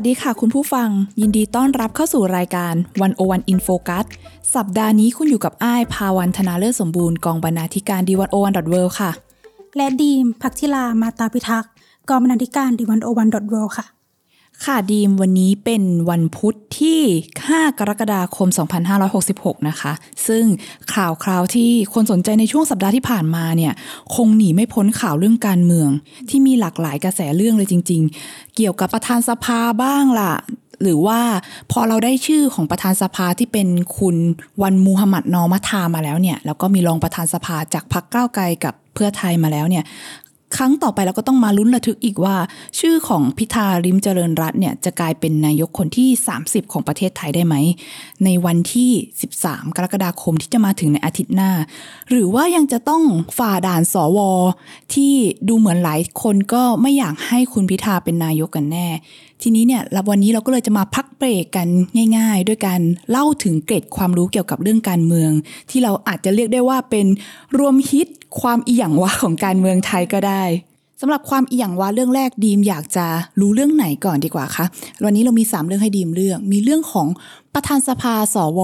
สวัสดีค่ะคุณผู้ฟัง ยินดีต้อนรับเข้าสู่รายการ One O One In Focus สัปดาห์นี้คุณอยู่กับอ้ายภาวันธนาเลิศสมบูรณ์กองบรรณาธิการ The One O One dot World ค่ะ และดีมพักธิลามาตาพิทักษ์กองบรรณาธิการ The One O One dot World ค่ะ ค่ะดีมวันนี้เป็นวันพุธที่ 5 กรกฎาคม 2566 นะคะ ซึ่งข่าวคราวที่คนสนใจในช่วงสัปดาห์ที่ผ่านมาเนี่ย คงหนีไม่พ้นข่าวเรื่องการเมือง ที่มีหลากหลายกระแสเรื่องเลยจริง ๆ เกี่ยวกับประธานสภาบ้างล่ะ หรือว่าพอเราได้ชื่อของประธานสภาที่เป็นคุณวันมูฮัมหมัดนอมัทามาแล้วเนี่ย แล้วก็มีรองประธานสภาจากพรรคก้าวไกลกับเพื่อไทยมาแล้วเนี่ย ครั้งต่อไปเราก็ต้องมาลุ้นระทึกอีกว่า ชื่อของพิธาริมเจริญรัตน์เนี่ยจะกลายเป็นนายกคนที่ 30 ของประเทศไทยได้ไหม ในวันที่ 13 กรกฎาคมที่จะมาถึงในอาทิตย์หน้า หรือว่ายังจะต้องฝ่าด่านสวที่ดูเหมือนหลายคนก็ไม่อยากให้คุณพิธาเป็นนายกกันแน่ ทีนี้เนี่ยรับวันนี้เราก็เลยจะมาพักเบรกกันง่าย ๆ ด้วยการเล่าถึงเกร็ดความรู้เกี่ยวกับเรื่องการเมือง ที่เราอาจจะเรียกได้ว่าเป็นรวมฮิต ความอีหยังวะของการเมืองไทยก็ได้สำหรับความอีหยังวะเรื่องแรกดีมอยากจะรู้เรื่องไหนก่อนดีกว่าคะวันนี้เรามี 3 เรื่องให้ดีมเลือกมีเรื่องของประธานสภาสว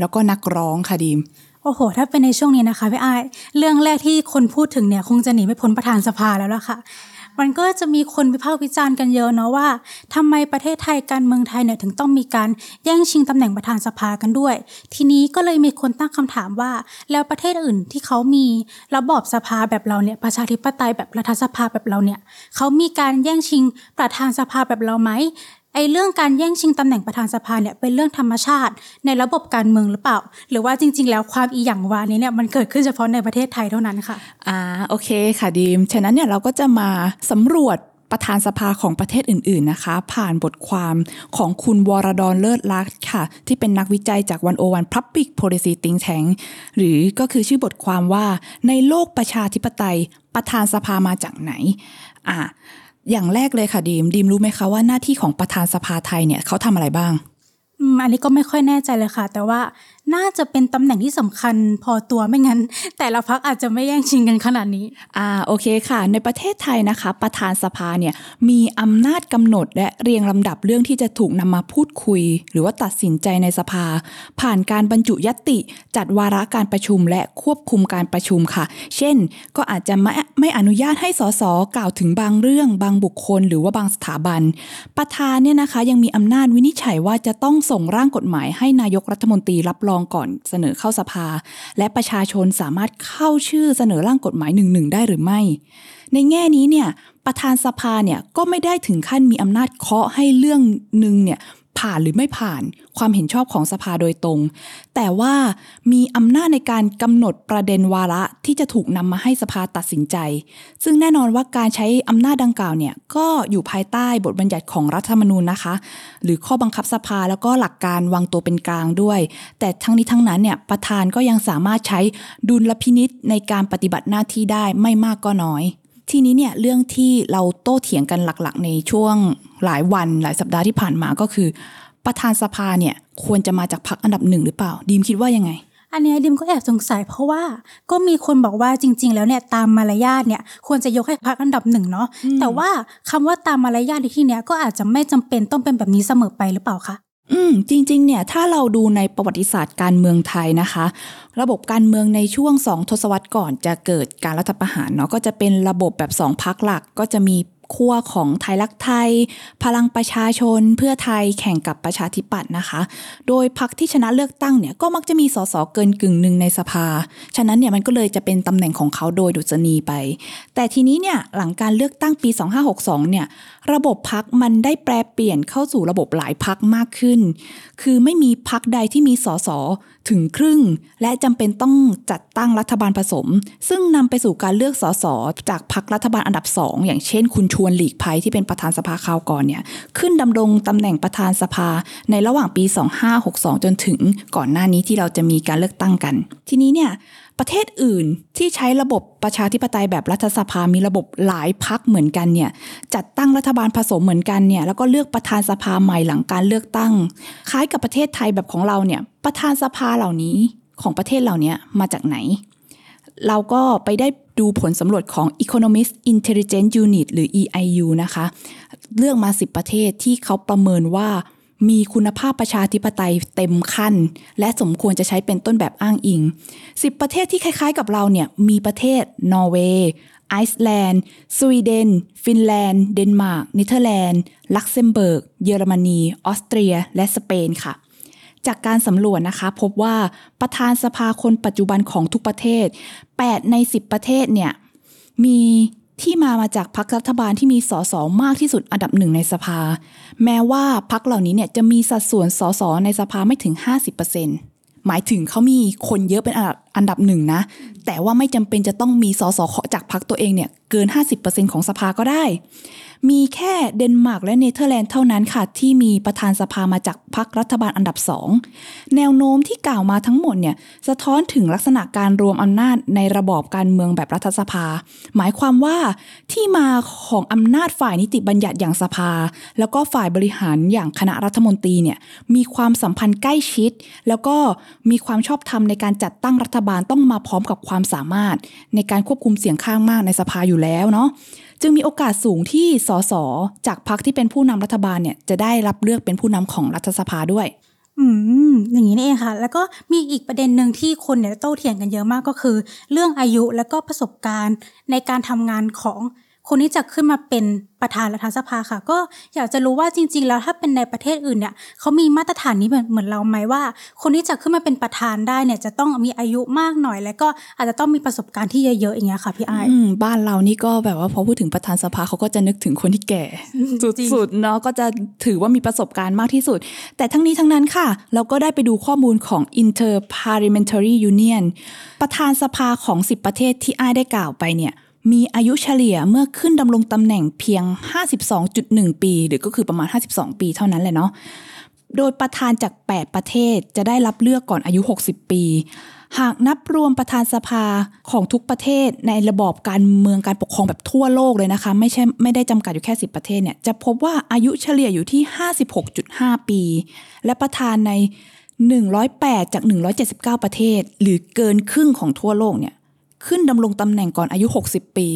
แล้วก็นักร้องค่ะดีมโอ้โห ถ้าเป็นในช่วงนี้นะคะพี่ไอ้เรื่องแรกที่คนพูดถึงเนี่ยคงจะหนีไม่พ้นประธานสภาแล้วล่ะค่ะ มันก็จะมีคนวิพากษ์วิจารณ์กันเยอะเนาะว่าทำไมประเทศไทยการเมืองไทยเนี่ยถึงต้องมีการแย่งชิงตำแหน่งประธานสภากันด้วย ทีนี้ก็เลยมีคนตั้งคำถามว่า แล้วประเทศอื่นที่เขามีระบอบสภาแบบเราเนี่ยประชาธิปไตยแบบรัฐสภาแบบเราเนี่ยเขามีการแย่งชิงประธานสภาแบบเราไหม ไอ้เรื่องการแย่งชิงตำแหน่งประธานสภาเนี่ยเป็นเรื่องธรรมชาติในระบบการเมืองหรือเปล่า หรือว่าจริง ๆ แล้วความอีหยังวานี้เนี่ยมันเกิดขึ้นเฉพาะในประเทศไทยเท่านั้นค่ะอ่าโอเคค่ะดีมฉะนั้นเนี่ยเราก็จะมาสำรวจประธานสภาของประเทศอื่น ๆนะคะ ผ่านบทความของคุณวรดรเลิศลักษ์ค่ะ ที่เป็นนักวิจัยจากวันโอวัน Public Policy Think Tank หรือก็คือชื่อบทความว่าในโลกประชาธิปไตยประธานสภามาจากไหนอ่า อย่างแรกเลยค่ะดีมดีมรู้ไหมคะว่าหน้าที่ของประธานสภาไทยเนี่ยเขาทำอะไรบ้างอืมอันนี้ก็ไม่ค่อยแน่ใจเลยค่ะ แต่ว่า น่าจะเป็นตำแหน่งที่สำคัญพอตัวไม่งั้น แต่ละพักอาจจะไม่แย่งชิงกันขนาดนี้ อ่าโอเคค่ะ ในประเทศไทยนะคะ ประธานสภาเนี่ยมีอำนาจกำหนดและเรียงลำดับเรื่องที่จะถูกนำมาพูดคุย หรือว่าตัดสินใจในสภา ผ่านการบรรจุยติ จัดวาระการประชุมและควบคุมการประชุมค่ะ เช่น ก็อาจจะไม่ไม่อนุญาตให้สสกล่าวถึงบางเรื่อง บางบุคคล หรือว่าบางสถาบัน ประธานเนี่ยนะคะยังมีอำนาจวินิจฉัยว่าจะต้องส่งร่างกฎหมายให้นายกรัฐมนตรีรับรองก่อนเสนอเข้าสภา และประชาชนสามารถเข้าชื่อเสนอร่างกฎหมายหนึ่งหนึ่งได้หรือไม่ ในแง่นี้เนี่ยประธานสภาเนี่ยก็ไม่ได้ถึงขั้นมีอำนาจเคาะให้เรื่องหนึ่งเนี่ย ผ่านหรือไม่ผ่านความเห็นชอบของสภาโดยตรง แต่ว่ามีอำนาจในการกำหนดประเด็นวาระที่จะถูกนำมาให้สภาตัดสินใจ ซึ่งแน่นอนว่าการใช้อำนาจดังกล่าวเนี่ยก็อยู่ภายใต้บทบัญญัติของรัฐธรรมนูญนะคะ หรือข้อบังคับสภาแล้วก็หลักการวางตัวเป็นกลางด้วย แต่ทั้งนี้ทั้งนั้นเนี่ยประธานก็ยังสามารถใช้ดุลพินิษในการปฏิบัติหน้าที่ได้ไม่มากก็น้อย ทีนี้เนี่ยเรื่องที่เราโต้เถียงกันหลักๆ ในช่วงหลายวันหลายสัปดาห์ที่ผ่านมาก็คือ ประธานสภาเนี่ยควรจะมาจากพรรคอันดับหนึ่งหรือเปล่า ดีมคิดว่ายังไง อันเนี้ยดิมก็แอบสงสัยเพราะว่าก็มีคนบอกว่าจริง ๆ แล้วเนี่ยตามมารยาทเนี่ยควรจะยกให้พรรคอันดับหนึ่งเนาะแต่ว่าคำว่าตามมารยาทในที่เนี้ยก็อาจจะไม่จำเป็นต้องเป็นแบบนี้เสมอไปหรือเปล่าคะ อืมจริงๆเนี่ยถ้าเราดูในประวัติศาสตร์การเมืองไทยนะคะ ระบบการเมืองในช่วงสองทศวรรษก่อนจะเกิดการรัฐประหารเนาะก็จะเป็นระบบแบบสองพักหลักก็จะมี ขั้วของไทยรักไทย พลังประชาชน เพื่อไทยแข่งกับประชาธิปัตย์นะคะ โดยพรรคที่ชนะเลือกตั้งเนี่ยก็มักจะมีสสเกินกึ่งหนึ่งในสภา ฉะนั้นเนี่ยมันก็เลยจะเป็นตำแหน่งของเขาโดยดุษณีไป แต่ทีนี้เนี่ยหลังการเลือกตั้งปี 2562 เนี่ยระบบพักมันได้แปลเปลี่ยนเข้าสู่ระบบหลายพักมากขึ้น คือไม่มีพักใดที่มีสส ถึงครึ่ง และจำเป็นต้องจัดตั้งรัฐบาลผสม ซึ่งนำไปสู่การเลือกสสจากพรรครัฐบาลอันดับสองอย่างเช่น คุณชชวนหลีกภัยที่เป็นประธานสภาคราวก่อนเนี่ยขึ้นดำรงตำแหน่งประธานสภาในระหว่างปี 2562 จนถึงก่อนหน้านี้ที่เราจะมีการเลือกตั้งกัน ทีนี้เนี่ย ประเทศอื่นที่ใช้ระบบประชาธิปไตยแบบรัฐสภา มีระบบหลายพักเหมือนกันเนี่ย จัดตั้งรัฐบาลผสมเหมือนกันเนี่ย แล้วก็เลือกประธานสภาใหม่หลังการเลือกตั้ง คล้ายกับประเทศไทยแบบของเราเนี่ย ประธานสภาเหล่านี้ของประเทศเหล่านี้มาจากไหน เราก็ไปได้ดูผลสำรวจของ Economist Intelligence Unit หรือ EIU นะคะ เลือกมา 10 ประเทศที่เขาประเมินว่า มีคุณภาพประชาธิปไตยเต็มขั้น และสมควรจะใช้เป็นต้นแบบอ้างอิง 10 ประเทศที่คล้ายๆกับเราเนี่ยมีประเทศ นอร์เวย์ไอซ์แลนด์ สวีเดน ฟินแลนด์ เดนมาร์กเนเธอร์แลนด์ ลักเซมเบิร์ก เยอรมนี ออสเตรีย และสเปนค่ะ จากการสำรวจนะคะพบว่าประธานสภาคนปัจจุบันของทุกประเทศ 8 ใน 10 ประเทศเนี่ยมี ที่มามาจากพรรครัฐบาลที่มีสสมากที่สุดอันดับหนึ่งในสภา แม้ว่าพรรคเหล่านี้เนี่ยจะมีสัดส่วนสสในสภาไม่ถึง 50%หมายถึงเขามีคนเยอะเป็นอันดับ อันดับหนึ่งนะ แต่ว่าไม่จำเป็นจะต้องมีสสจากพรรคตัวเองเนี่ยเกิน 50%ของสภาก็ได้ มีแค่เดนมาร์กและเนเธอร์แลนด์เท่านั้นค่ะ ที่มีประธานสภามาจากพรรครัฐบาลอันดับสองแนวโน้มที่กล่าวมาทั้งหมดเนี่ยสะท้อนถึงลักษณะการรวมอำนาจในระบอบการเมืองแบบรัฐสภา หมายความว่าที่มาของอำนาจฝ่ายนิติบัญญัติอย่างสภา แล้วก็ฝ่ายบริหารอย่างคณะรัฐมนตรีเนี่ยมีความสัมพันธ์ใกล้ชิด แล้วก็มีความชอบธรรมในการจัดตั้งรัฐบาลต้องมาพร้อมกับความสามารถ ในการควบคุมเสียงข้างมากในสภาอยู่แล้วเนาะจึงมีโอกาสสูงที่สสจากพรรคที่เป็นผู้นำรัฐบาลเนี่ยจะได้รับเลือกเป็นผู้นำของรัฐสภาด้วย อืมอย่างนี้นี่เองค่ะ แล้วก็มีอีกประเด็นหนึ่งที่คนเนี่ยโต้เถียงกันเยอะมากก็คือ เรื่องอายุและก็ประสบการณ์ในการทำงานของ คนที่จะขึ้นมาเป็นประธานรัฐสภาค่ะ ก็อยากจะรู้ว่าจริง ๆ แล้วถ้าเป็นในประเทศอื่นเนี่ยเขามีมาตรฐานนี้เหมือนเหมือนเราไหมว่า คนที่จะขึ้นมาเป็นประธานได้เนี่ยจะต้องมีอายุมากหน่อย แล้วก็อาจจะต้องมีประสบการณ์ที่เยอะๆอย่างเงี้ยค่ะพี่ไอายอืมบ้านเรานี่ก็แบบว่าพอพูดถึงประธานสภาเขาก็จะนึกถึงคนที่แก่จริงสุดๆเนาะก็จะถือว่ามีประสบการณ์มากที่สุด แต่ทั้งนี้ทั้งนั้นค่ะ เราก็ได้ไปดูข้อมูลของ Inter Parliamentary Union ประธานสภาของ 10 ประเทศที่อ้ายได้กล่าวไปเนี่ย มีอายุเฉลี่ยเมื่อขึ้นดำรงตำแหน่งเพียง 52.1 ปี หรือก็คือประมาณ 52 ปีเท่านั้นแหละเนาะ โดยประธานจาก 8 ประเทศจะได้รับเลือกก่อนอายุ 60 ปี หากนับรวมประธานสภาของทุกประเทศในระบอบการเมืองการปกครองแบบทั่วโลกเลยนะคะ ไม่ใช่ไม่ได้จำกัดอยู่แค่ 10 ประเทศเนี่ย จะพบว่าอายุเฉลี่ยอยู่ที่ 56.5 ปี และประธานใน 108 จาก 179 ประเทศ หรือเกินครึ่งของทั่วโลกเนี่ย ขึ้นดำรงตำแหน่งก่อนอายุ 60 ปี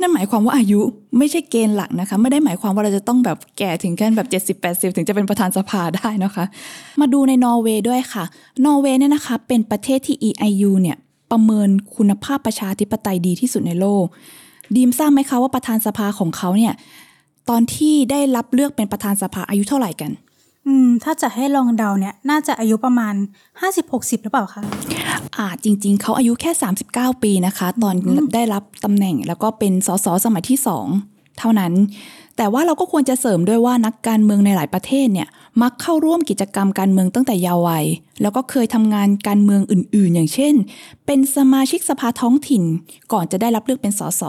นั่นหมายความว่าอายุไม่ใช่เกณฑ์หลักนะคะ ไม่ได้หมายความว่าเราจะต้องแบบแก่ถึงขั้นแบบ 70-80 ถึงจะเป็นประธานสภาได้นะคะ มาดูในนอร์เวย์ด้วยค่ะ นอร์เวย์เนี่ยนะคะเป็นประเทศที่ EIU เนี่ยประเมินคุณภาพประชาธิปไตยดีที่สุดในโลก ดีมทราบไหมคะว่าประธานสภาของเขาเนี่ยตอนที่ได้รับเลือกเป็นประธานสภาอายุเท่าไหร่กัน อืม ถ้าจะให้ลองเดาเนี่ย น่าจะอายุประมาณ 50-60 หรือเปล่าคะอ่าจริง ๆ เขาอายุแค่ 39 ปีนะคะ ตอนได้รับตำแหน่งแล้วก็เป็นสสสมัยที่2เท่านั้น แต่ว่าเราก็ควรจะเสริมด้วยว่านักการเมืองในหลายประเทศเนี่ยมักเข้าร่วมกิจกรรมการเมืองตั้งแต่เยาว์วัย แล้วก็เคยทำงานการเมืองอื่น ๆ อย่างเช่น เป็นสมาชิกสภาท้องถิ่น ก่อนจะได้รับเลือกเป็นสส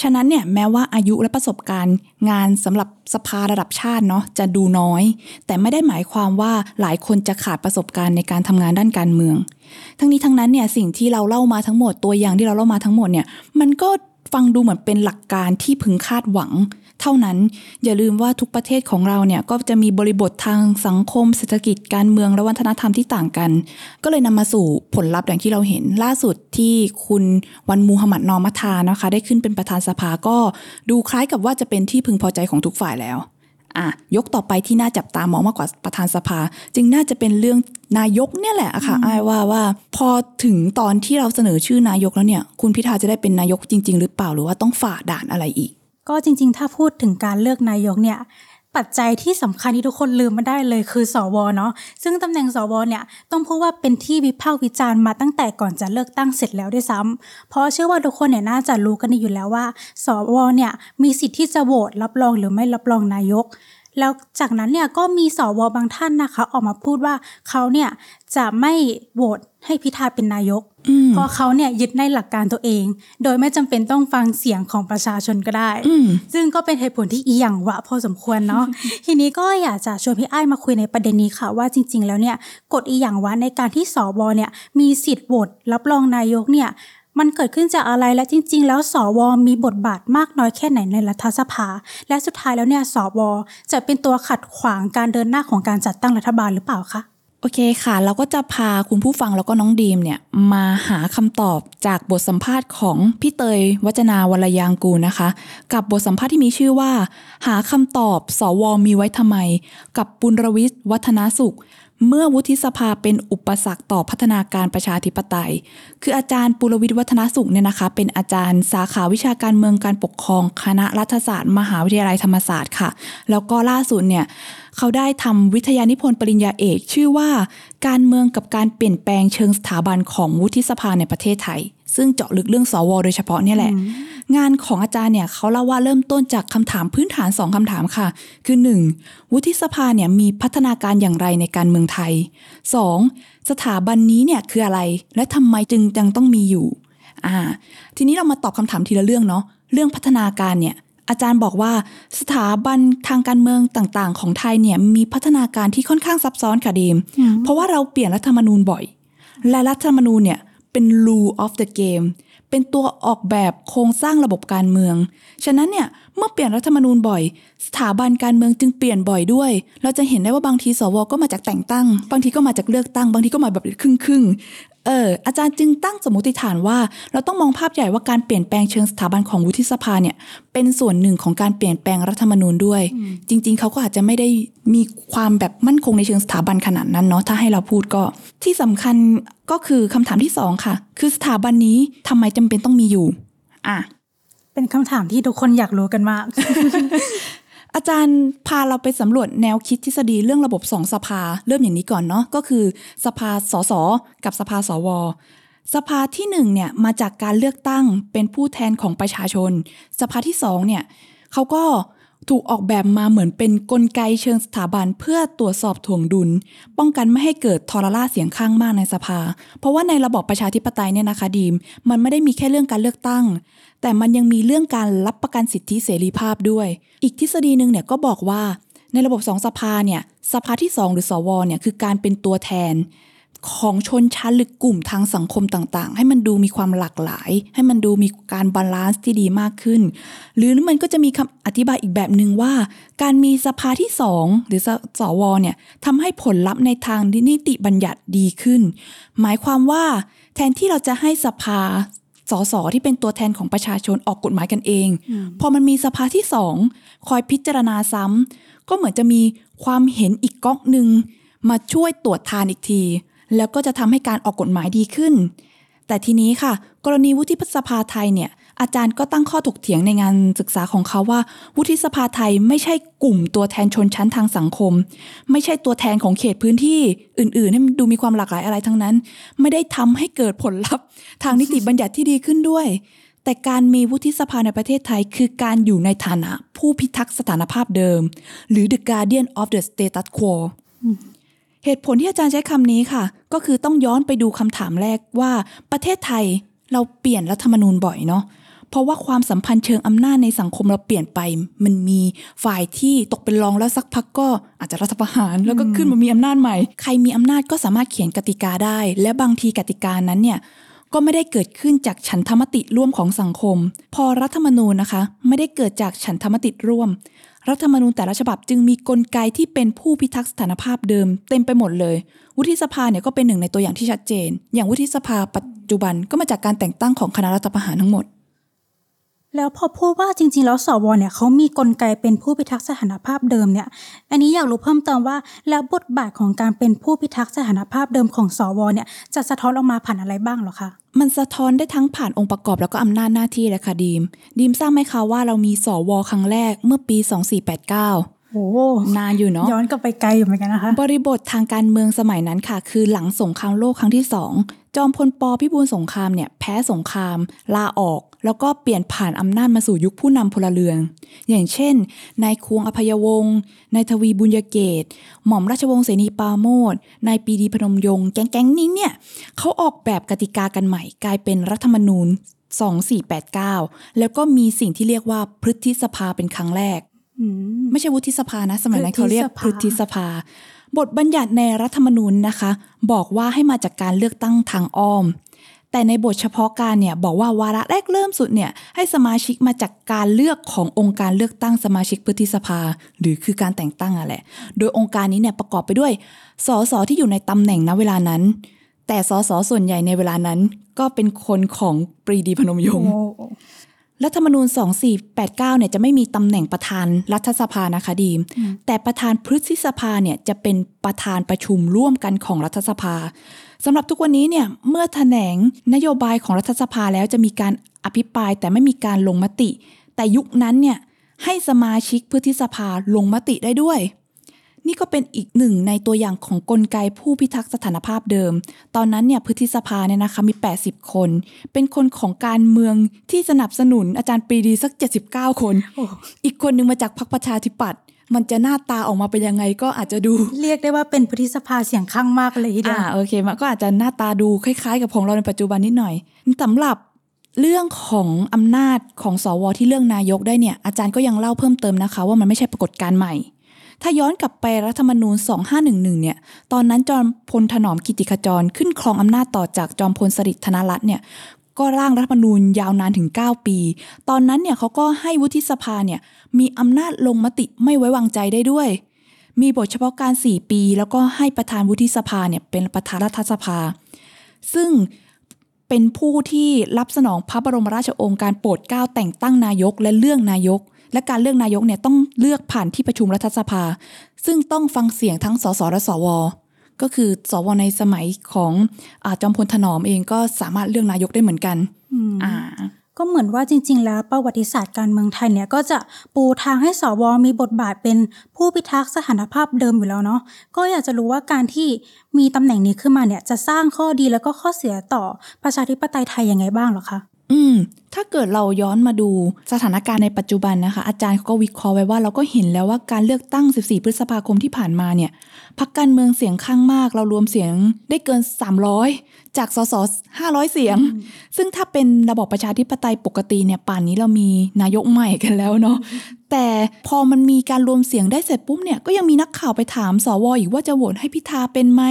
ฉะนั้นเนี่ยแม้ว่าอายุและประสบการณ์ งานสำหรับสภาระดับชาติเนาะจะดูน้อย แต่ไม่ได้หมายความว่าหลายคนจะขาดประสบการณ์ในการทำงานด้านการเมือง ทั้งนี้ทั้งนั้นเนี่ยสิ่งที่เราเล่ามาทั้งหมดตัวอย่างที่เราเล่ามาทั้งหมดเนี่ยมันก็ฟังดูเหมือนเป็นหลักการที่พึงคาดหวัง เท่านั้น อย่าลืมว่าทุกประเทศของเราเนี่ยก็จะมีบริบททางสังคม เศรษฐกิจการเมืองและวัฒนธรรมที่ต่างกัน ก็เลยนำมาสู่ผลลัพธ์อย่างที่เราเห็นล่าสุดที่คุณวันมูฮัมหมัดนอมัทานะคะ ได้ขึ้นเป็นประธานสภาก็ดูคล้ายกับว่าจะเป็นที่พึงพอใจของทุกฝ่ายแล้วอะยกต่อไปที่น่าจับตามองมากกว่าประธานสภา จึงน่าจะเป็นเรื่องนายกเนี่ยแหละอะค่ะอ้ายว่าว่าพอถึงตอนที่เราเสนอชื่อนายกแล้วเนี่ย คุณพิธาจะได้เป็นนายกจริง ๆ หรือเปล่าหรือว่าต้องฝ่าด่านอะไรอีก ก็จริง ๆ ถ้าพูดถึงการเลือกนายกเนี่ยปัจจัยที่สำคัญที่ทุกคนลืมไม่ได้เลยคือสวเนาะซึ่งตำแหน่งสวเนี่ยต้องพูดว่าเป็นที่วิพากษ์วิจารณ์มาตั้งแต่ก่อนจะเลือกตั้งเสร็จแล้วด้วยซ้ำเพราะเชื่อว่าทุกคนเนี่ยน่าจะรู้กันอยู่แล้วว่า สวเนี่ยมีสิทธิ์ที่จะโหวตรับรองหรือไม่รับรองนายก แล้วจากนั้นเนี่ยก็มีสวบางท่านนะคะ ออกมาพูดว่าเขาเนี่ยจะไม่โหวตให้พิธาเป็นนายกอืมเพราะเขาเนี่ยยึดในหลักการตัวเอง โดยไม่จำเป็นต้องฟังเสียงของประชาชนก็ได้อืมซึ่งก็เป็นเหตุผลที่อีหยังวะพอสมควรเนาะ ทีนี้ก็อยากจะชวนพี่ไอ้ายมาคุยในประเด็นนี้ค่ะ ว่าจริง ๆ แล้วเนี่ยกฎอีหยังวะในการที่สวเนี่ยมีสิทธิ์โหวตรับรองนายกเนี่ย มันเกิดขึ้นจากอะไรและจริง ๆ แล้วสวมีบทบาทมากน้อยแค่ไหนในรัฐสภา และสุดท้ายแล้วเนี่ยสวจะเป็นตัวขัดขวางการเดินหน้าของการจัดตั้งรัฐบาลหรือเปล่าคะโอเคค่ะ เราก็จะพาคุณผู้ฟังแล้วก็น้องดีมเนี่ยมาหาคำตอบจากบทสัมภาษณ์ของพี่เตยวัจนาวรยางกูนะคะ กับบทสัมภาษณ์ที่มีชื่อว่า หาคำตอบสวมีไว้ทำไม กับปุณรวิทย์วัฒนาสุข เมื่อวุฒิสภาเป็นอุปสรรคต่อพัฒนาการประชาธิปไตย คืออาจารย์ปุรวิทย์วัฒนสุขเนี่ยนะคะ เป็นอาจารย์สาขาวิชาการเมืองการปกครอง คณะรัฐศาสตร์ มหาวิทยาลัยธรรมศาสตร์ค่ะ แล้วก็ล่าสุดเนี่ยเขาได้ทำวิทยานิพนธ์ปริญญาเอก ชื่อว่า การเมืองกับการเปลี่ยนแปลงเชิงสถาบันของวุฒิสภาในประเทศไทย ซึ่งเจาะลึกเรื่องสว โดยเฉพาะเนี่ยแหละ งานของอาจารย์เนี่ยเขาเล่าว่าเริ่มต้นจากคำถามพื้นฐาน 2คำถามค่ะ คือ 1. วุฒิสภาเนี่ยมีพัฒนาการอย่างไรในการเมืองไทย 2. สถาบันนี้เนี่ยคืออะไร และทำไมจึงยังต้องมีอยู่อ่าทีนี้เรามาตอบคำถามทีละเรื่องเนาะเรื่องพัฒนาการเนี่ยอาจารย์บอกว่าสถาบันทางการเมืองต่างๆ ของไทยเนี่ยมีพัฒนาการที่ค่อนข้างซับซ้อนค่ะดีมเพราะว่าเราเปลี่ยนรัฐธรรมนูญบ่อย และรัฐธรรมนูญเนี่ย เป็น rule of the game เป็นตัวออกแบบโครงสร้างระบบการเมือง ฉะนั้นเนี่ยเมื่อเปลี่ยนรัฐธรรมนูญบ่อย สถาบันการเมืองจึงเปลี่ยนบ่อยด้วย เราจะเห็นได้ว่าบางทีสวก็มาจากแต่งตั้ง บางทีก็มาจากเลือกตั้ง บางทีก็มาแบบครึ่งครึ่ง เอออาจารย์จึงตั้งสมมติฐานว่า เราต้องมองภาพใหญ่ว่าการเปลี่ยนแปลงเชิงสถาบันของวุฒิสภาเนี่ยเป็นส่วนหนึ่งของการเปลี่ยนแปลงรัฐธรรมนูญด้วย จริง ๆ เขาก็อาจจะไม่ได้มีความแบบมั่นคงในเชิงสถาบันขนาดนั้นเนาะถ้าให้เราพูดก็ที่สำคัญก็คือคำถามที่สองค่ะ คือสถาบันนี้ทำไมจำเป็นต้องมีอยู่อะเป็นคำถามที่ทุกคนอยากรู้กันมาก อาจารย์พาเราไปสำรวจแนวคิดทฤษฎีเรื่องระบบสองสภาเริ่มอย่างนี้ก่อนเนาะก็คือสภาสสกับสภาสวสภาที่หนึ่งเนี่ยมาจากการเลือกตั้งเป็นผู้แทนของประชาชน สภาที่สองเนี่ยเขาก็ ถูกออกแบบมาเหมือนเป็นนกลไกเชิงสถาบันเพื่อตรวจสอบถ่วงดุล ป้องกันไม่ให้เกิดทรราเสียงข้างมากในสภา เพราะว่าในระบอบประชาธิปไตยเนี่ยนะคะดีม มันไม่ได้มีแค่เรื่องการเลือกตั้ง แต่มันยังมีเรื่องการรับประกันสิทธิเสรีภาพด้วย อีกทฤษฎีหนึ่งเนี่ยก็บอกว่าในระบบสองสภาเนี่ยสภาที่สองหรือสวเนี่ยคือการเป็นตัวแทน ของชนชั้นหรือกลุ่มทางสังคมต่างๆ ให้มันดูมีความหลากหลาย ให้มันดูมีการ balance ที่ดีมากขึ้น หรือมันก็จะมีคำอธิบายอีกแบบหนึ่งว่า การมีสภาที่สองหรือสวเนี่ยทำให้ผลลัพธ์ในทางนิติบัญญัติดีขึ้น หมายความว่า แทนที่เราจะให้สภาสสที่เป็นตัวแทนของประชาชนออกกฎหมายกันเองพอมันมีสภาที่สองคอยพิจารณาซ้ำก็เหมือนจะมีความเห็นอีกก๊อกหนึ่งมาช่วยตรวจทานอีกที แล้วก็จะทำให้การออกกฎหมายดีขึ้น แต่ทีนี้ค่ะ กรณีวุฒิสภาไทยเนี่ยอาจารย์ก็ตั้งข้อถกเถียงในงานศึกษาของเขาว่า วุฒิสภาไทยไม่ใช่กลุ่มตัวแทนชนชั้นทางสังคม ไม่ใช่ตัวแทนของเขตพื้นที่อื่นๆให้มันดูมีความหลากหลายอะไรทั้งนั้น ไม่ได้ทำให้เกิดผลลัพธ์ ทางนิติบัญญัติที่ดีขึ้นด้วย แต่การมีวุฒิสภาในประเทศไทย คือการอยู่ในฐานะผู้พิทักษ์สถานภาพเดิม หรือ the guardian of the status quo เหตุผลที่อาจารย์ใช้คำนี้ค่ะ ก็คือต้องย้อนไปดูคำถามแรกว่าประเทศไทยเราเปลี่ยนรัฐธรรมนูญบ่อยเนาะเพราะว่าความสัมพันธ์เชิงอำนาจในสังคมเราเปลี่ยนไป มันมีฝ่ายที่ตกเป็นรองแล้วสักพักก็อาจจะรัฐประหารแล้วก็ขึ้นมามีอำนาจใหม่ ใครมีอำนาจก็สามารถเขียนกติกาได้ และบางทีกติกานั้นเนี่ยก็ไม่ได้เกิดขึ้นจากฉันทมติร่วมของสังคม พอรัฐธรรมนูญนะคะ ไม่ได้เกิดจากฉันทมติร่วม รัฐธรรมนูญแต่ละฉบับจึงมีกลไกที่เป็นผู้พิทักษ์สถานภาพเดิมเต็มไปหมดเลย วุฒิสภาเนี่ยก็เป็นหนึ่งในตัวอย่างที่ชัดเจน อย่างวุฒิสภาปัจจุบันก็มาจากการแต่งตั้งของคณะรัฐประหารทั้งหมด แล้วพอพูดว่าจริง ๆ แล้วสวเนี่ยเขามีกลไกเป็นผู้พิทักษ์สถานภาพเดิมเนี่ย อันนี้อยากรู้เพิ่มเติมว่าแล้วบทบาทของการเป็นผู้พิทักษ์สถานภาพเดิมของสวเนี่ยจะสะท้อนออกมาผ่านอะไรบ้างหรอคะ มันสะท้อนได้ทั้งผ่านองค์ประกอบแล้วก็อำนาจหน้าที่เลยค่ะดีม ดีมทราบไหมคะว่าเรามีสวครั้งแรกเมื่อปี 2489โอ้ นานอยู่เนาะย้อนกลับไปไกลอยู่เหมือนกันนะคะ บริบททางการเมืองสมัยนั้นค่ะ คือหลังสงครามโลกครั้งที่สองจอมพลปพิบูลสงครามเนี่ยแพ้สงคราม ลาออก แล้วก็เปลี่ยนผ่านอำนาจมาสู่ยุคผู้นำพลเรือน อย่างเช่นนายควงอภัยวงศ์นายทวีบุญยเกต หม่อมราชวงศ์เสนีปราโมดนายปรีดีพนมยงค์แก๊งๆนี้เนี่ยเขาออกแบบกติกากันใหม่ กลายเป็นรัฐธรรมนูญ2489 แล้วก็มีสิ่งที่เรียกว่าพฤทธิสภาเป็นครั้งแรกอืม ไม่ใช่วุฒิสภานะ สมัยนั้นเขาเรียกพพฤฤททธิธิสสภาภา บทบัญญัติในรัฐธรรมนูญนะคะ บอกว่าให้มาจากการเลือกตั้งทางอ้อม แต่ในบทเฉพาะการเนี่ยบอกว่าวาระแรกเริ่มสุดเนี่ยให้สมาชิกมาจากการเลือกขององค์การเลือกตั้งสมาชิกพฤทธิสภา หรือคือการแต่งตั้งอะแหละ โดยองค์การนี้เนี่ยประกอบไปด้วยสสที่อยู่ในตำแหน่งณเวลานั้น แต่สสส่วนใหญ่ในเวลานั้น ก็เป็นคนของปรีดีพนมยโอ้งค์ รัฐธรรมนูญ 2489 เนี่ยจะไม่มีตำแหน่งประธานรัฐสภานะคะดีม แต่ประธานพฤษภสภาเนี่ยจะเป็นประธานประชุมร่วมกันของรัฐสภาสำหรับทุกวันนี้เนี่ยเมื่อแถลงนโยบายของรัฐสภาแล้วจะมีการอภิปรายแต่ไม่มีการลงมติ แต่ยุคนั้นเนี่ยให้สมาชิกพฤษสภาลงมติได้ด้วย นี่ก็เป็นอีกหนึ่งในตัวอย่างของกลไกผู้พิทักษ์สถานภาพเดิม ตอนนั้นเนี่ยพฤทธิสภาเนี่ยนะคะมี 80 คน เป็นคนของการเมืองที่สนับสนุนอาจารย์ปรีดีสัก 79 คนโอ้อีกคนหนึงมาจากพรรคประชาธิปัตย์มันจะหน้าตาออกมาเป็นยังไงก็อาจจะดู เรียกได้ว่าเป็นพฤทธิสภาเสียงข้างมากเลยทีเดียวอ่าโอเคมันก็อาจจะหน้าตาดูคล้ายๆ กับของเราในปัจจุบันนิดหน่อยสำหรับเรื่องของอำนาจของสวที่เลือกนายกได้เนี่ย อาจารย์ก็ยังเล่าเพิ่มเติมนะคะ ว่ามันไม่ใช่ปรากฏการณ์ใหม่ ถ้าย้อนกลับไปรัฐธรรมนูญ 2511 เนี่ย ตอนนั้นจอมพลถนอมกิติขจรขึ้นครองอำนาจต่อจากจอมพลสฤษดิ์ธนรัตน์เนี่ยก็ร่างรัฐธรรมนูญยาวนานถึง 9 ปี ตอนนั้นเนี่ยเขาก็ให้วุฒิสภาเนี่ยมีอำนาจลงมติไม่ไว้วางใจได้ด้วย มีบทเฉพาะการ 4 ปี แล้วก็ให้ประธานวุฒิสภาเนี่ยเป็นประธานรัฐสภา ซึ่งเป็นผู้ที่รับสนองพระบรมราชโองการโปรดเกล้าแต่งตั้งนายกและเลื่อกนายก และการเลือกนายกเนี่ยต้องเลือกผ่านที่ประชุมรัฐสภา ซึ่งต้องฟังเสียงทั้งสสและสว ก็คือสวในสมัยของอาจอมพลถนอมเองก็สามารถเลือกนายกได้เหมือนกันอืมอ่าก็เหมือนว่าจริง ๆ แล้วประวัติศาสตร์การเมืองไทยเนี่ยก็จะปูทางให้สวมีบทบาทเป็นผู้พิทักษ์สถานภาพเดิมอยู่แล้วเนาะก็อยากจะรู้ว่าการที่มีตำแหน่งนี้ขึ้นมาเนี่ยจะสร้างข้อดีแล้วก็ข้อเสียต่อประชาธิปไตยไทยยังไงบ้างเหรอคะ อืม ถ้าเกิดเราย้อนมาดูสถานการณ์ในปัจจุบันนะคะ อาจารย์เขาก็วิเคราะห์ไว้ว่าเราก็เห็นแล้วว่าการเลือกตั้ง 14 พฤษภาคมที่ผ่านมาเนี่ยพรรคการเมืองเสียงข้างมาก เรารวมเสียงได้เกิน 300 จากสส500 เสียง ซึ่งถ้าเป็นระบอบประชาธิปไตยปกติเนี่ยป่านนี้เรามีนายกใหม่กันแล้วเนาะแต่พอมันมีการรวมเสียงได้เสร็จปุ๊บเนี่ยก็ยังมีนักข่าวไปถามสวอีกว่าจะโหวตให้พิธาเป็นไหม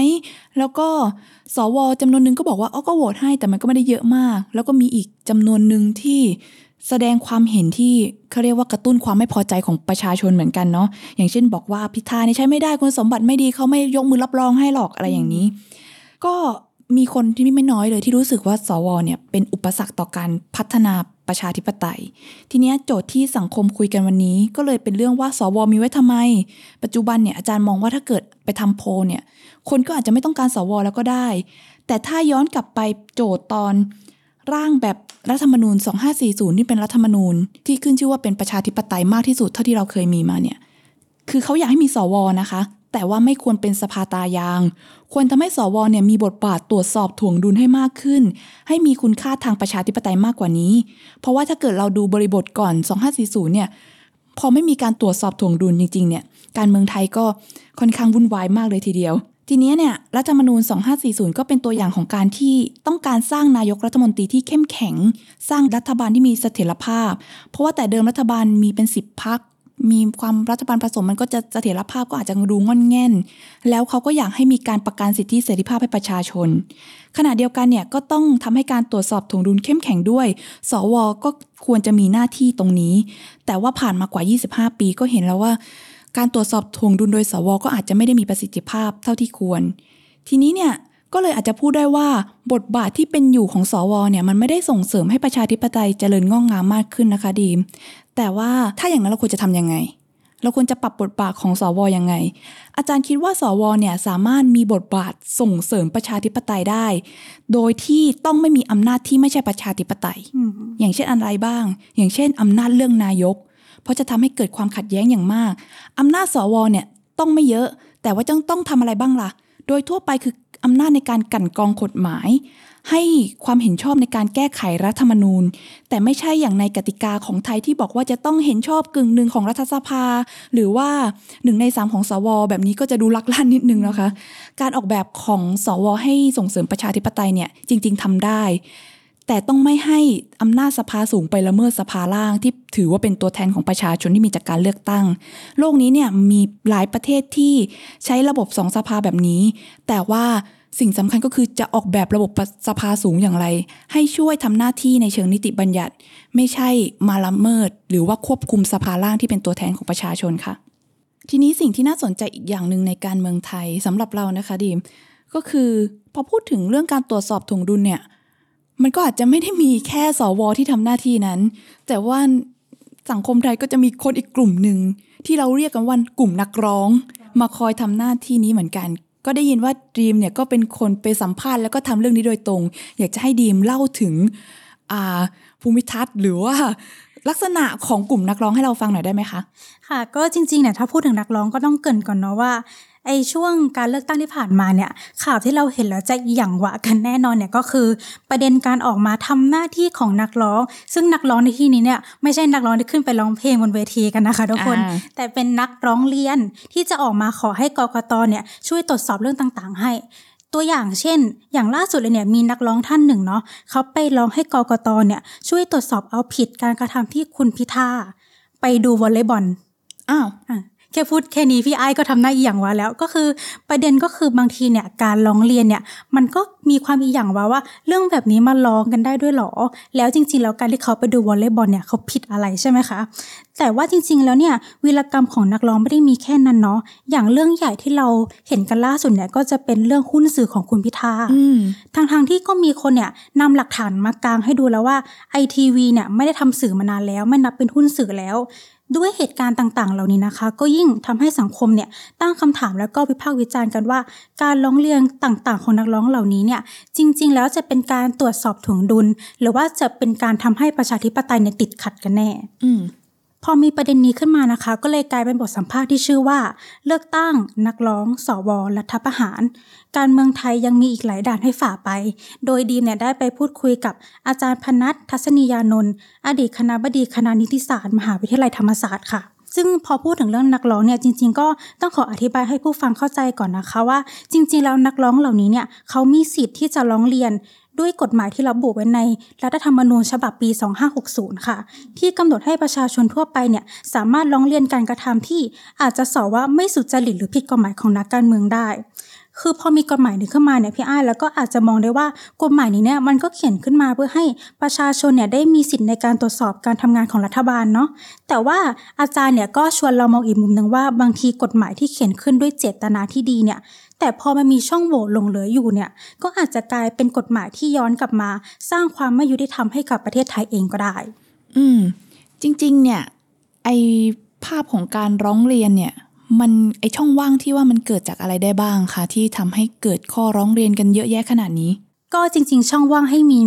แล้วก็สวจำนวนหนึ่งก็บอกว่าอ๋อก็โหวตให้แต่มันก็ไม่ได้เยอะมาก แล้วก็มีอีกจำนวนหนึ่งที่แสดงความเห็นที่เขาเรียกว่ากระตุ้นความไม่พอใจของประชาชนเหมือนกันเนาะอย่างเช่นบอกว่าพิธาเนี่ยใช้ไม่ได้คุณสมบัติไม่ดีเขาไม่ยกมือรับรองให้หรอกอะไรอย่างนี้ ก็มีคนที่ไม่น้อยเลยที่รู้สึกว่าสวเนี่ยเป็นอุปสรรคต่อการพัฒนาประชาธิปไตย ทีเนี้ยโจทย์ที่สังคมคุยกันวันนี้ ก็เลยเป็นเรื่องว่าสวมีไว้ทำไม ปัจจุบันเนี่ยอาจารย์มองว่าถ้าเกิดไปทำโพลเนี่ย คนก็อาจจะไม่ต้องการสวแล้วก็ได้ แต่ถ้าย้อนกลับไปโจทย์ตอน ร่างแบบรัฐธรรมนูญ 2540ที่เป็นรัฐธรรมนูญที่ขึ้นชื่อว่าเป็นประชาธิปไตยมากที่สุดเท่าที่เราเคยมีมาเนี่ย คือเขาอยากให้มีสวนะคะ แต่ว่าไม่ควรเป็นสภาตายาง ควรทำให้สวเนี่ยมีบทบาทตรวจสอบถ่วงดุลให้มากขึ้น ให้มีคุณค่าทางประชาธิปไตยมากกว่านี้ เพราะว่าถ้าเกิดเราดูบริบทก่อน 2540 เนี่ย พอไม่มีการตรวจสอบถ่วงดุลจริงๆ เนี่ย การเมืองไทยก็ค่อนข้างวุ่นวายมากเลยทีเดียว ทีนี้เนี่ยรัฐธรรมนูญ 2540 ก็เป็นตัวอย่างของการที่ต้องการสร้างนายกรัฐมนตรีที่เข้มแข็ง สร้างรัฐบาลที่มีเสถียรภาพ เพราะว่าแต่เดิมรัฐบาลมีเป็น 10พักมีความรัฐบาลผสมมันก็จะเสถียรภาพก็อาจจะดูงอนแง่น แล้วเขาก็อยากให้มีการประกันสิทธิเสรีภาพให้ประชาชน ขณะเดียวกันเนี่ยก็ต้องทำให้การตรวจสอบถวงดุลเข้มแข็งด้วย สวก็ควรจะมีหน้าที่ตรงนี้ แต่ว่าผ่านมากว่า 25 ปีก็เห็นแล้วว่า การตรวจสอบถ่วงดุลโดยสว ก็อาจจะไม่ได้มีประสิทธิภาพเท่าที่ควร ทีนี้เนี่ยก็เลยอาจจะพูดได้ว่าบทบาทที่เป็นอยู่ของสวเนี่ยมันไม่ได้ส่งเสริมให้ประชาธิปไตยเจริญงอกงามมากขึ้นนะคะดีม แต่ว่าถ้าอย่างนั้นเราควรจะทำยังไง เราควรจะปรับบทบาทของสวยังไง อาจารย์คิดว่าสวเนี่ยสามารถมีบทบาทส่งเสริมประชาธิปไตยได้ โดยที่ต้องไม่มีอำนาจที่ไม่ใช่ประชาธิปไตยอืมอย่างเช่นอะไรบ้าง อย่างเช่นอำนาจเรื่องนายก เพราะจะทำให้เกิดความขัดแย้งอย่างมากอำนาจสวเนี่ยต้องไม่เยอะ แต่ว่าต้องต้องทำอะไรบ้างล่ะ โดยทั่วไปคืออำนาจในการกั่นกองกฎหมาย ให้ความเห็นชอบในการแก้ไขรัฐธรรมนูญ แต่ไม่ใช่อย่างในกติกาของไทยที่บอกว่าจะต้องเห็นชอบกึ่งหนึ่งของรัฐสภา หรือว่าหนึ่งในสามของสว แบบนี้ก็จะดูลักลั่นนิดนึงนะคะ การออกแบบของสว ให้ส่งเสริมประชาธิปไตยเนี่ยจริง ๆทำได้ แต่ต้องไม่ให้อำนาจสภาสูงไปละเมิดสภาล่างที่ถือว่าเป็นตัวแทนของประชาชนที่มีจากการเลือกตั้ง โลกนี้เนี่ยมีหลายประเทศที่ใช้ระบบสองสภาแบบนี้ แต่ว่าสิ่งสำคัญก็คือจะออกแบบระบบสภาสูงอย่างไร ให้ช่วยทำหน้าที่ในเชิงนิติบัญญัติ ไม่ใช่มาละเมิด หรือว่าควบคุมสภาล่างที่เป็นตัวแทนของประชาชนค่ะ ทีนี้สิ่งที่น่าสนใจอีกอย่างหนึ่งในการเมืองไทยสำหรับเรานะคะดีมก็คือพอพูดถึงเรื่องการตรวจสอบถงดุลเนี่ย มันก็อาจจะไม่ได้มีแค่สวที่ทำหน้าที่นั้น แต่ว่าสังคมไทยก็จะมีคนอีกกลุ่มหนึ่ง ที่เราเรียกกันว่ากลุ่มนักร้อง มาคอยทำหน้าที่นี้เหมือนกัน ก็ได้ยินว่าดีมเนี่ยก็เป็นคนไปสัมภาษณ์แล้วก็ทำเรื่องนี้โดยตรง อยากจะให้ดีมเล่าถึงอ่าภูมิทัศน์หรือว่าลักษณะของกลุ่มนักร้องให้เราฟังหน่อยได้ไหมคะ ค่ะ ก็จริงๆเนี่ยถ้าพูดถึงนักร้องก็ต้องเกินก่อนเนาะว่า ไอช่วงการเลือกตั้งที่ผ่านมาเนี่ยข่าวที่เราเห็นแล้วจะอย่างหวะกันแน่นอนเนี่ยก็คือ ประเด็นการออกมาทำหน้าที่ของนักร้อง ซึ่งนักร้องในที่นี้เนี่ยไม่ใช่นักร้องที่ขึ้นไปร้องเพลงบนเวทีกันนะคะทุกคนอ่าแต่เป็นนักร้องเรียนที่จะออกมาขอให้กกตเนี่ยช่วยตรวจสอบเรื่องต่างๆ ให้ตัวอย่างเช่น อย่างล่าสุดเลยเนี่ยมีนักร้องท่านหนึ่งเนาะเขาไปร้องให้กกตเนี่ยช่วยตรวจสอบเอาผิดการกระทำที่คุณพิธาไปดูวอลเลย์บอลอ้าวอะ แค่พูดแค่นี้พี่ไอ้ายก็ทำหน้าอีหยังวะแล้ว ก็คือประเด็นก็คือบางทีเนี่ยการร้องเรียนเนี่ยมันก็มีความอีหยังวะว่า เรื่องแบบนี้มาร้องกันได้ด้วยเหรอ แล้วจริง ๆ แล้วการที่เขาไปดูวอลเลย์บอลเนี่ยเขาผิดอะไรใช่ไหมคะ แต่ว่าจริง ๆ แล้วเนี่ยวีรกรรมของนักร้องไม่ได้มีแค่นั้นเนาะอย่างเรื่องใหญ่ที่เราเห็นกันล่าสุดเนี่ยก็จะเป็นเรื่องหุ้นสื่อของคุณพิธาอืมทางทางๆที่ก็มีคนเนี่ยนำหลักฐานมากางให้ดูแล้วว่าไอทีวีเนี่ยไม่ได้ทำสื่อมานานแล้ว ไม่นับเป็นหุ้นสื่อแล้ว ด้วยเหตุการณ์ต่างๆ เหล่านี้นะคะ ก็ยิ่งทำให้สังคมเนี่ยตั้งคำถามแล้วก็วิพากษ์วิจารณ์กันว่า การร้องเรียนต่างๆ ของนักร้องเหล่านี้เนี่ยจริง ๆ แล้วจะเป็นการตรวจสอบถ่วงดุล หรือว่าจะเป็นการทำให้ประชาธิปไตยเนี่ยติดขัดกันแน่ อื พอมีประเด็นนี้ขึ้นมานะคะ ก็เลยกลายเป็นบทสัมภาษณ์ที่ชื่อว่า เลือกตั้ง นักร้อง สวรัฐประหาร การเมืองไทยยังมีอีกหลายด่านให้ฝ่าไป โดยดีมเนี่ยได้ไปพูดคุยกับอาจารย์พนัททัศนียานนท์อดีตคณะบดีคณะนิติศาสตร์ มหาวิทยาลัยธรรมศาสตร์ค่ะซึ่งพอพูดถึงเรื่องนักร้องเนี่ยจริง ๆ ก็ต้องขออธิบายให้ผู้ฟังเข้าใจก่อนนะคะว่า จริง ๆ แล้วนักร้องเหล่านี้เนี่ยเขามีสิทธิ์ที่จะร้องเรียน ด้วยกฎหมายที่ระบุไว้ในรัฐธรรมนูญฉบับปี 2560 ค่ะ ที่กำหนดให้ประชาชนทั่วไปเนี่ยสามารถร้องเรียนการกระทำที่อาจจะสอว่าไม่สุจริตหรือผิดกฎหมายของนักการเมืองได้ คือพอมีกฎหมายนี้ขึ้นมาเนี่ยพี่อ้ายแล้วก็อาจจะมองได้ว่ากฎหมายนี้เนี่ยมันก็เขียนขึ้นมาเพื่อให้ประชาชนเนี่ยได้มีสิทธิ์ในการตรวจสอบการทำงานของรัฐบาลเนาะแต่ว่าอาจารย์เนี่ยก็ชวนเรามองอีกมุมหนึ่งว่าบางทีกฎหมายที่เขียนขึ้นด้วยเจตนาที่ดีเนี่ย แต่พอมันมีช่องโหว่หลงเหลืออยู่เนี่ย ก็อาจจะกลายเป็นกฎหมายที่ย้อนกลับมา สร้างความไม่ยุติธรรมให้กับประเทศไทยเองก็ได้ อืม จริง ๆ เนี่ยไอภาพของการร้องเรียนเนี่ย มันไอช่องว่างที่ว่ามันเกิดจากอะไรได้บ้างคะที่ทำให้เกิดข้อร้องเรียนกันเยอะแยะขนาดนี้ ก็จริง ๆ ช่องว่างให้มี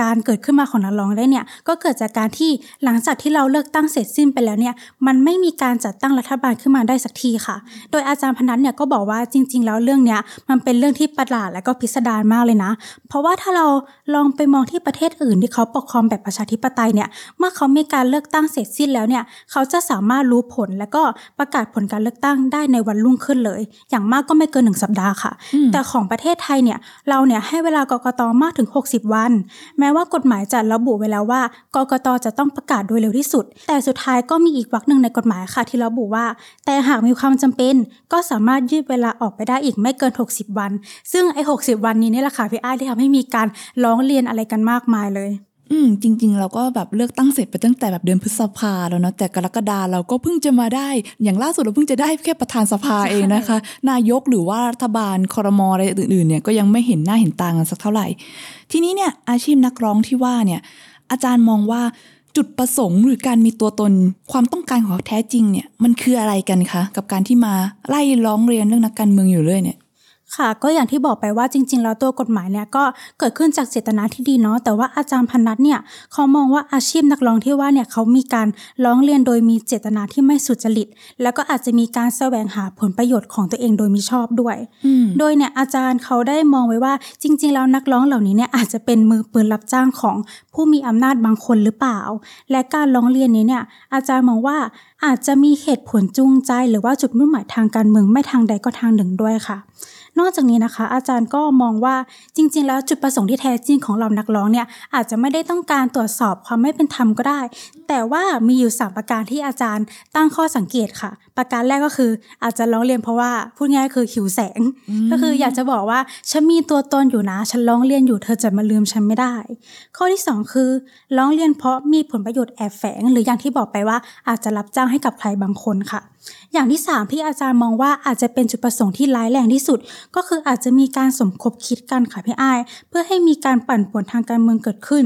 การเกิดขึ้นมาของนักร้องได้เนี่ยก็เกิดจากการที่หลังจากที่เราเลือกตั้งเสร็จสิ้นไปแล้วเนี่ยมันไม่มีการจัดตั้งรัฐบาลขึ้นมาได้สักทีค่ะ โดยอาจารย์พนัทเนี่ยก็บอกว่าจริง ๆ แล้วเรื่องเนี้ยมันเป็นเรื่องที่ประหลาดและก็พิสดารมากเลยนะ เพราะว่าถ้าเราลองไปมองที่ประเทศอื่นที่เขาปกครองแบบประชาธิปไตยเนี่ยเมื่อเขามีการเลือกตั้งเสร็จสิ้นแล้วเนี่ยเขาจะสามารถรู้ผลและก็ประกาศผลการเลือกตั้งได้ในวันรุ่งขึ้นเลย อย่างมากก็ไม่เกินหนึ่งสัปดาห์ค่ะ แต่ของประเทศไทยเนี่ยเราเนี่ยให้เวลากกตมากถึง 60 วันแม้ว่ากฎหมายจะระบุไว้แล้วว่ากกตจะต้องประกาศโดยเร็วที่สุด แต่สุดท้ายก็มีอีกวรรคหนึ่งในกฎหมายค่ะ ที่ระบุว่า แต่หากมีความจำเป็น ก็สามารถยืดเวลาออกไปได้อีกไม่เกิน 60 วัน ซึ่งไอ้60 วันนี้นี่แหละค่ะพี่อ้ายที่ทำให้มีการร้องเรียนอะไรกันมากมายเลย อืมจริง ๆ เราก็แบบเลือกตั้งเสร็จไปตั้งแต่แบบเดือนพฤษภาแล้วเนาะแต่กรกฎาเราก็เพิ่งจะมาได้ อย่างล่าสุดเราเพิ่งจะได้แค่ประธานสภาเองนะคะ นายกหรือว่ารัฐบาลคอรมออะไรอื่นๆเนี่ยก็ยังไม่เห็นหน้าเห็นตากันสักเท่าไหร่ ทีนี้เนี่ยอาชีพนักร้องที่ว่าเนี่ย อาจารย์มองว่าจุดประสงค์หรือการมีตัวตนความต้องการของเขาแท้จริงเนี่ยมันคืออะไรกันคะ กับการที่มาไล่ร้องเรียนเรื่องนักการเมืองอยู่เรื่อยเนี่ย ค่ะก็อย่างที่บอกไปว่าจริง ๆ แล้วตัวกฎหมายเนี่ยก็เกิดขึ้นจากเจตนาที่ดีเนาะแต่ว่าอาจารย์พนัทเนี่ยเขามองว่าอาชีพนักร้องที่ว่าเนี่ยเขามีการร้องเรียนโดยมีเจตนาที่ไม่สุจริต แล้วก็อาจจะมีการแสวงหาผลประโยชน์ของตัวเองโดยมิชอบด้วย โดยเนี่ยอาจารย์เขาได้มองไว้ว่าจริง ๆ แล้วนักร้องเหล่านี้เนี่ยอาจจะเป็นมือปืนรับจ้างของผู้มีอำนาจบางคนหรือเปล่า และการร้องเรียนนี้เนี่ยอาจารย์มองว่าอาจจะมีเหตุผลจูงใจ หรือว่าจุดมุ่งหมายทางการเมืองไม่ทางใดก็ทางหนึ่งด้วยค่ะ นอกจากนี้นะคะ อาจารย์ก็มองว่าจริง ๆ แล้วจุดประสงค์ที่แท้จริงของเรานักร้องเนี่ยอาจจะไม่ได้ต้องการตรวจสอบความไม่เป็นธรรมก็ได้ แต่ว่ามีอยู่สามประการที่อาจารย์ตั้งข้อสังเกตค่ะประการแรกก็คืออาจจะร้องเรียนเพราะว่าพูดง่ายๆคือหิวแสง ก็คืออยากจะบอกว่าฉันมีตัวตนอยู่นะ ฉันร้องเรียนอยู่เธอจะมาลืมฉันไม่ได้ ข้อที่สองคือร้องเรียนเพราะมีผลประโยชน์แอบแฝง หรืออย่างที่บอกไปว่าอาจจะรับจ้างให้กับใครบางคนค่ะ อย่างที่ 3 ที่อาจารย์มองว่าอาจจะเป็นจุดประสงค์ที่ร้ายแรงที่สุด ก็คืออาจจะมีการสมคบคิดกันค่ะพี่อ้ายเพื่อให้มีการปั่นป่วนทางการเมืองเกิดขึ้น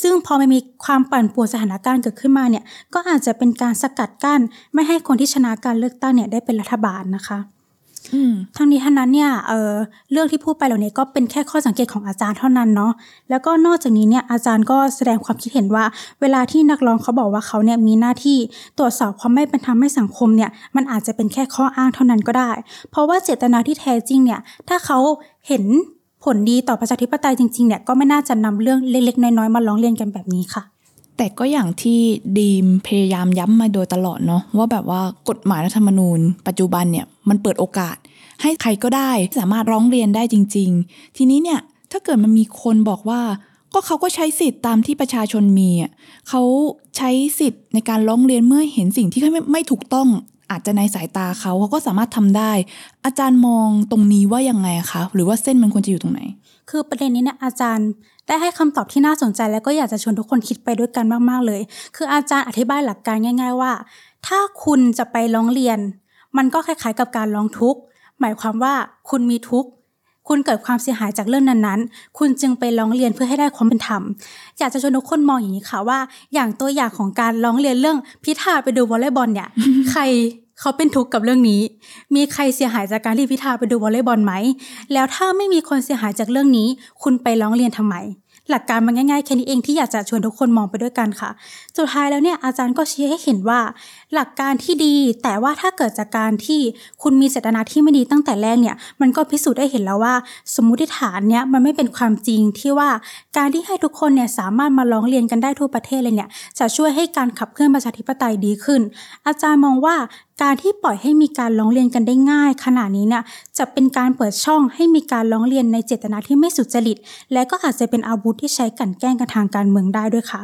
ซึ่งพอมันมีความปั่นป่วนสถานการณ์เกิดขึ้นมาเนี่ยก็อาจจะเป็นการสกัดกั้นไม่ให้คนที่ชนะการเลือกตั้งเนี่ยได้เป็นรัฐบาลนะคะทั้งนี้ทั้งนั้นเนี่ยเออเรื่องที่พูดไปเหล่านี้ก็เป็นแค่ข้อสังเกตของอาจารย์เท่านั้นเนาะแล้วก็นอกจากนี้เนี่ยอาจารย์ก็แสดงความคิดเห็นว่า เวลาที่นักร้องเขาบอกว่าเขาเนี่ยมีหน้าที่ตรวจสอบความไม่เป็นธรรมให้สังคมเนี่ยมันอาจจะเป็นแค่ข้ออ้างเท่านั้นก็ได้ เพราะว่าเจตนาที่แท้จริงเนี่ยถ้าเขาเห็นผลดีต่อประชาธิปไตยจริงๆเนี่ยก็ไม่น่าจะนำเรื่องเล็กๆน้อยๆมาร้องเรียนกันแบบนี้ค่ะ แต่ก็อย่างที่ดีมพยายามย้ำมาโดยตลอดเนาะว่าแบบว่ากฎหมายรัฐธรรมนูญ ปัจจุบันเนี่ยมันเปิดโอกาส ให้ใครก็ได้สามารถร้องเรียนได้จริง ๆ ทีนี้เนี่ยถ้าเกิดมันมีคนบอกว่า ก็เขาก็ใช้สิทธิ์ตามที่ประชาชนมีอะเขาใช้สิทธิ์ในการร้องเรียนเมื่อเห็นสิ่งที่ไม่ไม่ถูกต้องอาจจะในสายตาเขาเขาก็สามารถทำได้ อาจารย์มองตรงนี้ว่ายังไงคะหรือว่าเส้นมันควรจะอยู่ตรงไหน คือประเด็นนี้นี่ยอาจารย์ ได้ให้คำตอบที่น่าสนใจแล้วก็อยากจะชวนทุกคนคิดไปด้วยกันมาก ๆ เลย คืออาจารย์อธิบายหลักการง่าย ๆ ว่า ถ้าคุณจะไปร้องเรียน มันก็คล้ายๆ กับการร้องทุกข์ หมายความว่าคุณมีทุกข์คุณเกิดความเสียหายจากเรื่องนั้นๆ คุณจึงไปร้องเรียนเพื่อให้ได้ความเป็นธรรม อยากจะชวนทุกคนมองอย่างนี้ค่ะว่า อย่างตัวอย่างของการร้องเรียนเรื่องพิธาไปดูวอลเลย์บอลเนี่ย ใคร เขาเป็นทุกข์กับเรื่องนี้ มีใครเสียหายจากการที่พิธาไปดูวอลเลย์บอลไหม แล้วถ้าไม่มีคนเสียหายจากเรื่องนี้ คุณไปร้องเรียนทำไม หลักการมันง่ายๆแค่นี้เองที่อยากจะชวนทุกคนมองไปด้วยกันค่ะ สุดท้ายแล้วเนี่ยอาจารย์ก็ชี้ให้เห็นว่า หลักการที่ดี แต่ว่าถ้าเกิดจากการที่คุณมีเจตนาที่ไม่ดีตั้งแต่แรกเนี่ยมันก็พิสูจน์ได้เห็นแล้วว่า สมมุติฐานเนี่ยมันไม่เป็นความจริงที่ว่าการที่ให้ทุกคนเนี่ยสามารถมาร้องเรียนกันได้ทั่วประเทศเลยเนี่ยจะช่วยให้การขับเคลื่อนประชาธิปไตยดีขึ้น อาจารย์มองว่าการที่ปล่อยให้มีการร้องเรียนกันได้ง่าย ขนาดนี้เนี่ยจะเป็นการเปิดช่องให้มีการร้องเรียนในเจตนาที่ไม่สุจริต และก็อาจจะเป็นอาวุธที่ใช้กันแกล้งกันทางการเมืองได้ด้วยค่ะ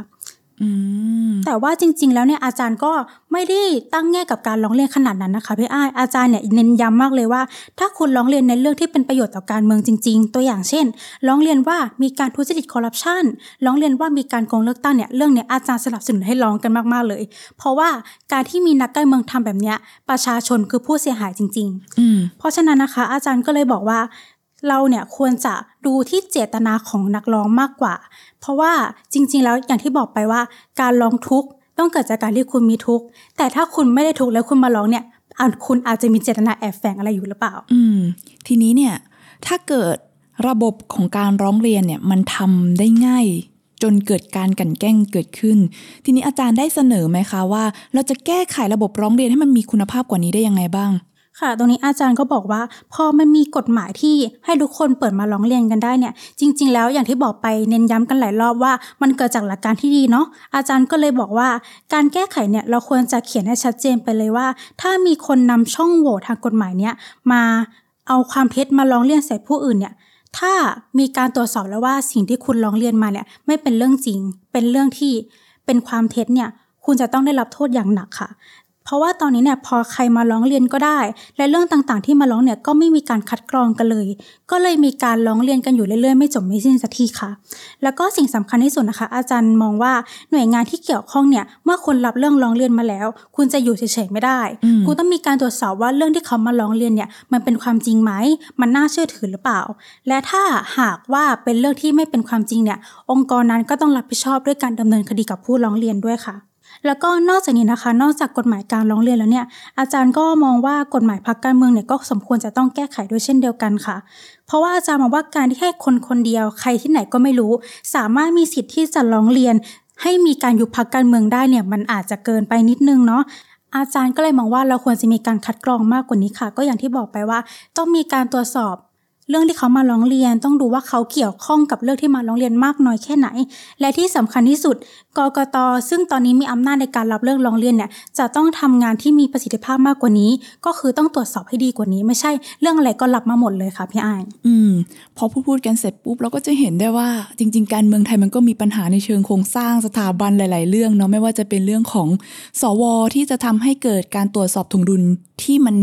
แต่ว่าจริง ๆ แล้วเนี่ยอาจารย์ก็ไม่ได้ตั้งแง่กับการร้องเรียนขนาดนั้นนะคะพี่อ้ายอาจารย์เนี่ยเน้นย้ำมากเลยว่า ถ้าคุณร้องเรียนในเรื่องที่เป็นประโยชน์ต่อการเมืองจริง ๆ ตัวอย่างเช่น ร้องเรียนว่ามีการทุจริตคอร์รัปชันร้องเรียนว่ามีการโกงเลือกตั้งเนี่ยเรื่องเนี้ยอาจารย์สนับสนุนให้ร้องกันมากๆเลย เพราะว่าการที่มีนักการเมืองทำแบบเนี้ยประชาชนคือผู้เสียหายจริงๆอืมเพราะฉะนั้นนะคะ อาจารย์ก็เลยบอกว่า เราเนี่ยควรจะดูที่เจตนาของนักร้องมากกว่า เพราะว่าจริง ๆ แล้วอย่างที่บอกไปว่า การร้องทุกข์ต้องเกิดจากการที่คุณมีทุกข์แต่ถ้าคุณไม่ได้ทุกข์แล้วคุณมาร้องเนี่ยอาจคุณอาจจะมีเจตนาแอบแฝงอะไรอยู่หรือเปล่า อืม ทีนี้เนี่ย ถ้าเกิดระบบของการร้องเรียนเนี่ยมันทำได้ง่าย จนเกิดการกันแกล้งเกิดขึ้น ทีนี้อาจารย์ได้เสนอไหมคะว่า เราจะแก้ไขระบบร้องเรียนให้มันมีคุณภาพกว่านี้ได้ยังไงบ้าง ค่ะ ตรงนี้อาจารย์ก็บอกว่า พอมันมีกฎหมายที่ให้ทุกคนเปิดมาร้องเรียนกันได้เนี่ย จริง ๆ แล้วอย่างที่บอกไปเน้นย้ำกันหลายรอบว่า มันเกิดจากหลักการที่ดีเนาะอาจารย์ก็เลยบอกว่า การแก้ไขเนี่ยเราควรจะเขียนให้ชัดเจนไปเลยว่า ถ้ามีคนนำช่องโหว่ทางกฎหมายเนี่ยมาเอาความเท็จมาร้องเรียนใส่ผู้อื่นเนี่ยถ้ามีการตรวจสอบแล้วว่าสิ่งที่คุณร้องเรียนมาเนี่ยไม่เป็นเรื่องจริง เป็นเรื่องที่เป็นความเท็จเนี่ยคุณจะต้องได้รับโทษอย่างหนักค่ะ เพราะว่าตอนนี้เนี่ยพอใครมาร้องเรียนก็ได้ และเรื่องต่างๆ ที่มาร้องเนี่ยก็ไม่มีการคัดกรองกันเลย ก็เลยมีการร้องเรียนกันอยู่เรื่อยๆ ไม่จบไม่สิ้นสักทีค่ะ แล้วก็สิ่งสำคัญที่สุดนะคะ อาจารย์มองว่าหน่วยงานที่เกี่ยวข้องเนี่ยเมื่อคนรับเรื่องร้องเรียนมาแล้ว คุณจะอยู่เฉยๆไม่ได้อืมคุณต้องมีการตรวจสอบว่าเรื่องที่เขามาร้องเรียนเนี่ยมันเป็นความจริงไหมมันน่าเชื่อถือหรือเปล่า และถ้าหากว่าเป็นเรื่องที่ไม่เป็นความจริงเนี่ยองค์กรนั้นก็ต้องรับผิดชอบด้วยการดำเนินคดีกับผู้ร้องเรียนด้วยค่ะ แล้วก็นอกจากนี้นะคะ นอกจากกฎหมายการร้องเรียนแล้วเนี่ย อาจารย์ก็มองว่ากฎหมายพักการเมืองเนี่ยก็สมควรจะต้องแก้ไขด้วยเช่นเดียวกันค่ะ เพราะว่าอาจารย์มองว่าการที่ให้คนคนเดียวใครที่ไหนก็ไม่รู้ สามารถมีสิทธิ์ที่จะร้องเรียน ให้มีการยุบพักการเมืองได้เนี่ยมันอาจจะเกินไปนิดนึงเนาะอาจารย์ก็เลยมองว่าเราควรจะมีการคัดกรองมากกว่านี้ค่ะ ก็อย่างที่บอกไปว่า ต้องมีการตรวจสอบ เรื่องที่เขามาร้องเรียน ต้องดูว่าเขาเกี่ยวข้องกับเรื่องที่มาร้องเรียนมากน้อยแค่ไหน และที่สำคัญที่สุดกกตซึ่งตอนนี้มีอำนาจในการรับเรื่องร้องเรียนเนี่ยจะต้องทำงานที่มีประสิทธิภาพมากกว่านี้ ก็คือต้องตรวจสอบให้ดีกว่านี้ ไม่ใช่เรื่องอะไรก็รับมาหมดเลยค่ะพี่ไอ้อืมพอพูดพูดกันเสร็จปุ๊บเราก็จะเห็นได้ว่าจริง ๆ การเมืองไทยมันก็มีปัญหาในเชิงโครงสร้างสถาบันหลาย ๆ เรื่องเนาะไม่ว่าจะเป็นเรื่องของสวที่จะทำให้เกิดการตรวจสอบถงดุลที่มัน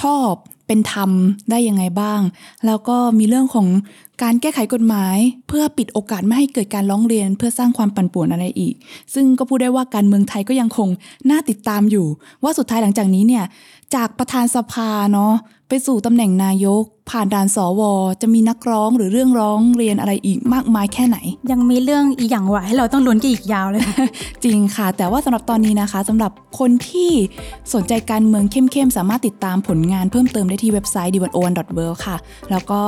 ชอบ เป็นธรรมได้ยังไงบ้าง แล้วก็มีเรื่องของการแก้ไขกฎหมาย เพื่อปิดโอกาสไม่ให้เกิดการร้องเรียน เพื่อสร้างความปั่นป่วนอะไรอีก ซึ่งก็พูดได้ว่าการเมืองไทยก็ยังคงน่าติดตามอยู่ ว่าสุดท้ายหลังจากนี้เนี่ยจากประธานสภาเนาะไปสู่ตำแหน่งนายก ผ่านด่านสวจะมีนักร้องหรือเรื่องร้องเรียนอะไรอีกมากมายแค่ไหน ยังมีเรื่องอีกอย่างหวให้เราต้องลุ้นกันอีกยาวเลยค่ะจริงค่ะ แต่ว่าสำหรับตอนนี้นะคะสำหรับคนที่สนใจการเมืองเข้มๆสามารถติดตามผลงานเพิ่มเติมได้ที่เว็บไซต์ d 1 o 1 w o r l d ค่ะ แล้วก็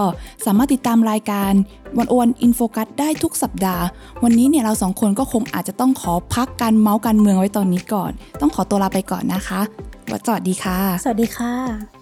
สามารถติดตามรายการวันโอนอินโฟกัสได้ทุกสัปดาห์ วันนี้เนี่ยเราสองคนก็คงอาจจะต้องขอพักการเมาส์การเมืองไว้ตอนนี้ก่อน ต้องขอตัวลาไปก่อนนะคะสวัสดีค่ะ สวัสดีค่ะ